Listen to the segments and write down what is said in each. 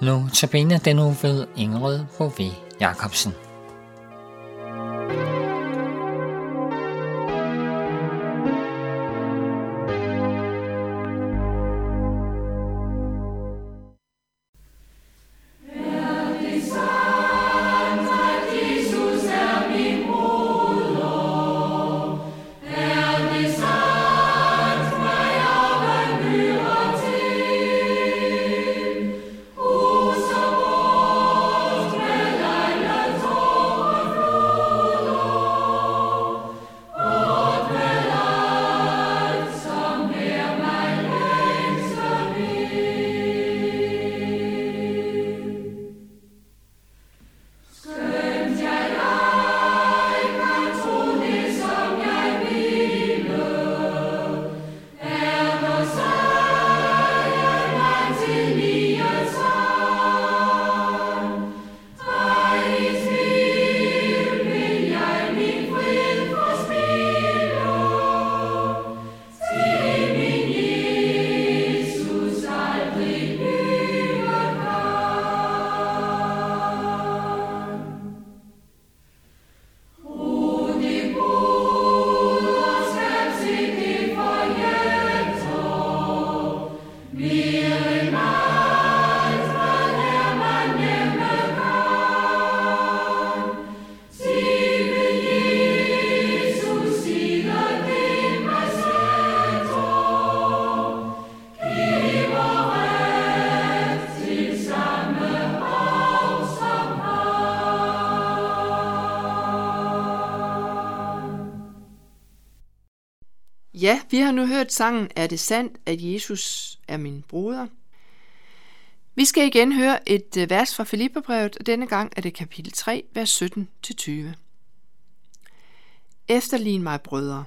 Nu tabiner den nu ved Ingrid Bové Jacobsen. Ja, vi har nu hørt sangen Er det sandt, at Jesus er min broder? Vi skal igen høre et øh, vers fra Filipperbrevet, og denne gang er det kapitel 3, vers 17-20. Efterlign mig, brødre,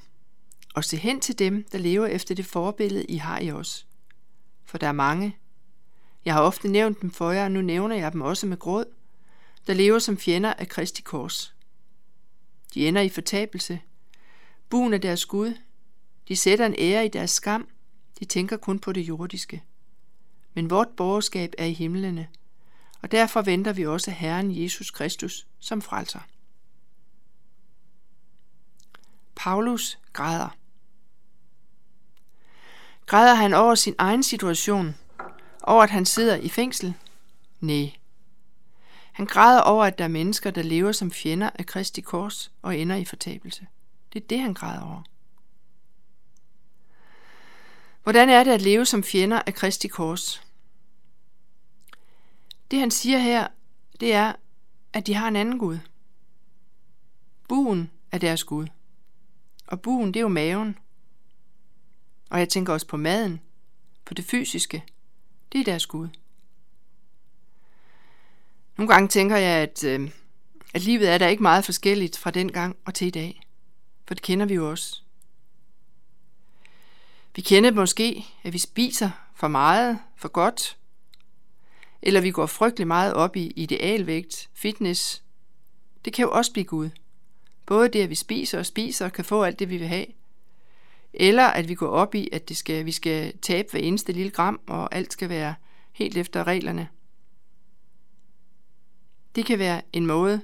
og se hen til dem, der lever efter det forbillede, I har i os. For der er mange. Jeg har ofte nævnt dem for jer, og nu nævner jeg dem også med gråd, der lever som fjender af Kristi kors. De ender i fortabelse. Buen er deres Gud, de sætter en ære i deres skam. De tænker kun på det jordiske. Men vort borgerskab er i himlene, og derfor venter vi også Herren Jesus Kristus som frelser. Paulus græder. Græder han over sin egen situation? Over at han sidder i fængsel? Nej. Han græder over, at der er mennesker, der lever som fjender af Kristi kors og ender i fortabelse. Det er det, han græder over. Hvordan er det at leve som fjender af Kristi kors? Det han siger her, det er, at de har en anden Gud. Buen er deres Gud. Og buen, det er jo maven. Og jeg tænker også på maden, på det fysiske. Det er deres Gud. Nogle gange tænker jeg, at, øh, at livet er der ikke meget forskelligt fra dengang og til i dag. For det kender vi jo også. Vi kender måske, at vi spiser for meget, for godt, eller vi går frygtelig meget op i idealvægt, fitness. Det kan jo også blive Gud. Både det, at vi spiser og spiser, kan få alt det, vi vil have, eller at vi går op i, at det skal, vi skal tabe hver eneste lille gram, og alt skal være helt efter reglerne. Det kan være en måde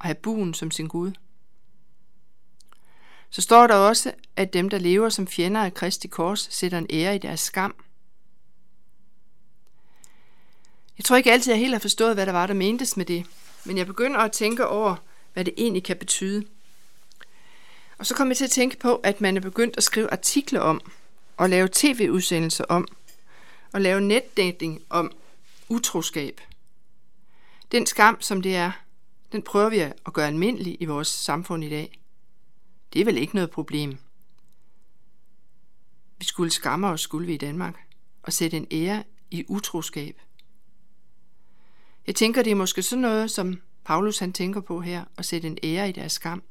at have buen som sin Gud så står der også, at dem, der lever som fjender af Kristi kors, sætter en ære i deres skam. Jeg tror ikke altid, jeg helt har forstået, hvad der var, der mentes med det, men jeg begynder at tænke over, hvad det egentlig kan betyde. Og så kom jeg til at tænke på, at man er begyndt at skrive artikler om, og lave tv-udsendelser om, og lave netdating om utroskab. Den skam, som det er, den prøver vi at gøre almindelig i vores samfund i dag. Det er vel ikke noget problem. Vi skulle skamme os, skulle vi i Danmark, og sætte en ære i utroskab. Jeg tænker, det er måske sådan noget, som Paulus han tænker på her, at sætte en ære i deres skam.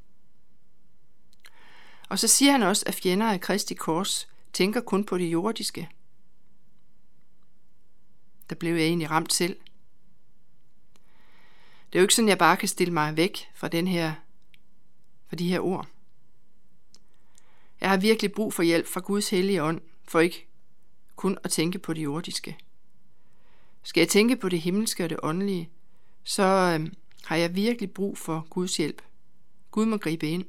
Og så siger han også, at fjender af Kristi kors tænker kun på det jordiske. Der blev jeg egentlig ramt selv. Det er jo ikke sådan, jeg bare kan stille mig væk fra, den her, fra de her ord. Jeg har virkelig brug for hjælp fra Guds hellige ånd, for ikke kun at tænke på det jordiske. Skal jeg tænke på det himmelske og det åndelige, så øh, har jeg virkelig brug for Guds hjælp. Gud må gribe ind,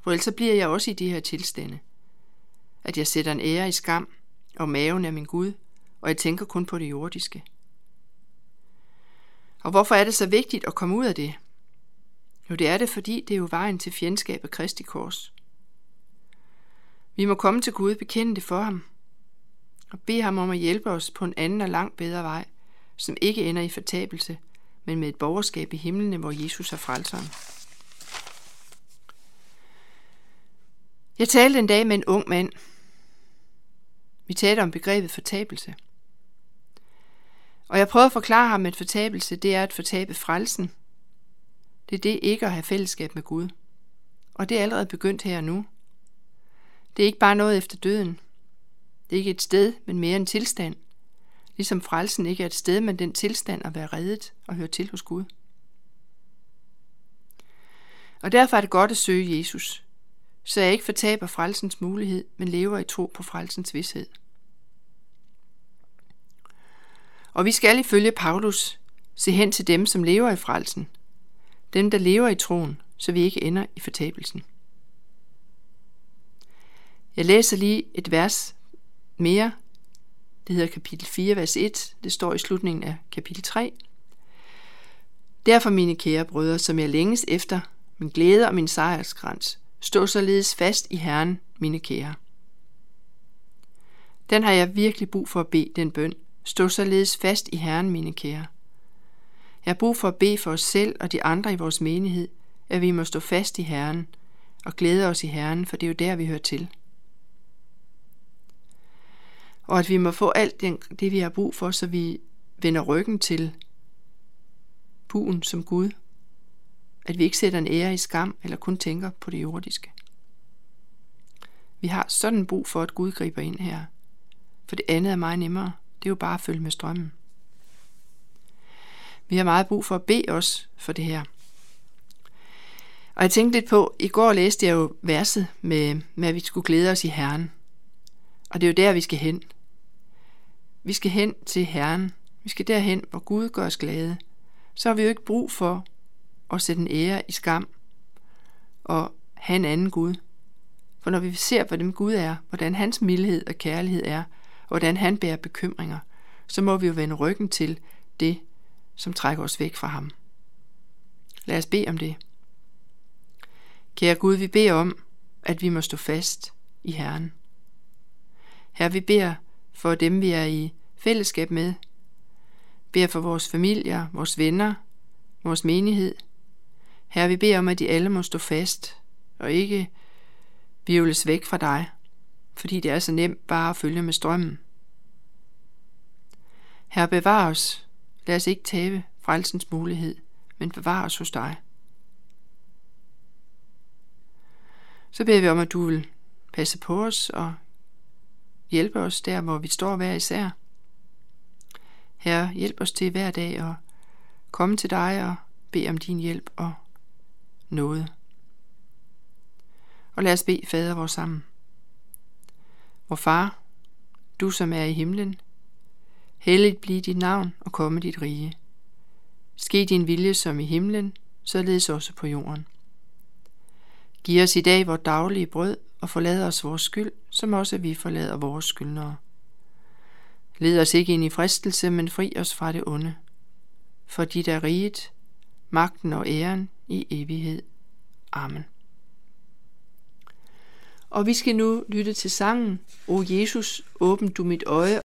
for ellers bliver jeg også i de her tilstande. At jeg sætter en ære i skam, og maven er min Gud, og jeg tænker kun på det jordiske. Og hvorfor er det så vigtigt at komme ud af det? Jo, det er det, fordi det er jo vejen til fjendskab af Kristi kors. Vi må komme til Gud, bekende det for ham, og bede ham om at hjælpe os på en anden og langt bedre vej, som ikke ender i fortabelse, men med et borgerskab i himlene, hvor Jesus er frelseren. Jeg talte en dag med en ung mand. Vi talte om begrebet fortabelse. Og jeg prøvede at forklare ham, at fortabelse det er at fortabe frelsen. Det er det ikke at have fællesskab med Gud. Og det er allerede begyndt her og nu. Det er ikke bare noget efter døden. Det er ikke et sted, men mere en tilstand. Ligesom frelsen ikke er et sted, men den tilstand at være reddet og høre til hos Gud. Og derfor er det godt at søge Jesus, så jeg ikke fortaber frelsens mulighed, men lever i tro på frelsens vidshed. Og vi skal ifølge Paulus se hen til dem, som lever i frelsen, dem, der lever i troen, så vi ikke ender i fortabelsen. Jeg læser lige et vers mere. Det hedder kapitel 4, vers 1. Det står i slutningen af kapitel 3. Derfor, mine kære brødre, som jeg længes efter, min glæde og min sejrskrans, stå således fast i Herren, mine kære. Den har jeg virkelig brug for at bede, den bøn. Stå således fast i Herren, mine kære. Jeg har brug for at bede for os selv og de andre i vores menighed, at vi må stå fast i Herren og glæde os i Herren, for det er jo der, vi hører til og at vi må få alt det, vi har brug for, så vi vender ryggen til buen som Gud. At vi ikke sætter en ære i skam, eller kun tænker på det jordiske. Vi har sådan brug for, at Gud griber ind her. For det andet er meget nemmere. Det er jo bare at følge med strømmen. Vi har meget brug for at bede os for det her. Og jeg tænkte lidt på, i går læste jeg jo verset med, med at vi skulle glæde os i Herren. Og det er jo der, vi skal hen. Vi skal hen til Herren. Vi skal derhen, hvor Gud gør os glade. Så har vi jo ikke brug for at sætte en ære i skam og have en anden Gud. For når vi ser, hvordan Gud er, hvordan hans mildhed og kærlighed er, og hvordan han bærer bekymringer, så må vi jo vende ryggen til det, som trækker os væk fra ham. Lad os bede om det. Kære Gud, vi beder om, at vi må stå fast i Herren. Her vi beder for dem, vi er i fællesskab med. Bær for vores familier, vores venner, vores menighed. Her vi beder om, at de alle må stå fast og ikke virvles væk fra dig, fordi det er så nemt bare at følge med strømmen. Her bevar os. Lad os ikke tabe frelsens mulighed, men bevar os hos dig. Så beder vi om, at du vil passe på os og hjælpe os der, hvor vi står hver især. Herre, hjælp os til hver dag at komme til dig og bede om din hjælp og noget. Og lad os bede fader vores sammen. Vor far, du som er i himlen, helligt blive dit navn og komme dit rige. Ske din vilje som i himlen, således også på jorden. Giv os i dag vores daglige brød og forlad os vores skyld, som også vi forlader vores skyldnere. Led os ikke ind i fristelse, men fri os fra det onde. For dit er riget, magten og æren i evighed. Amen. Og vi skal nu lytte til sangen, O Jesus, åbn du mit øje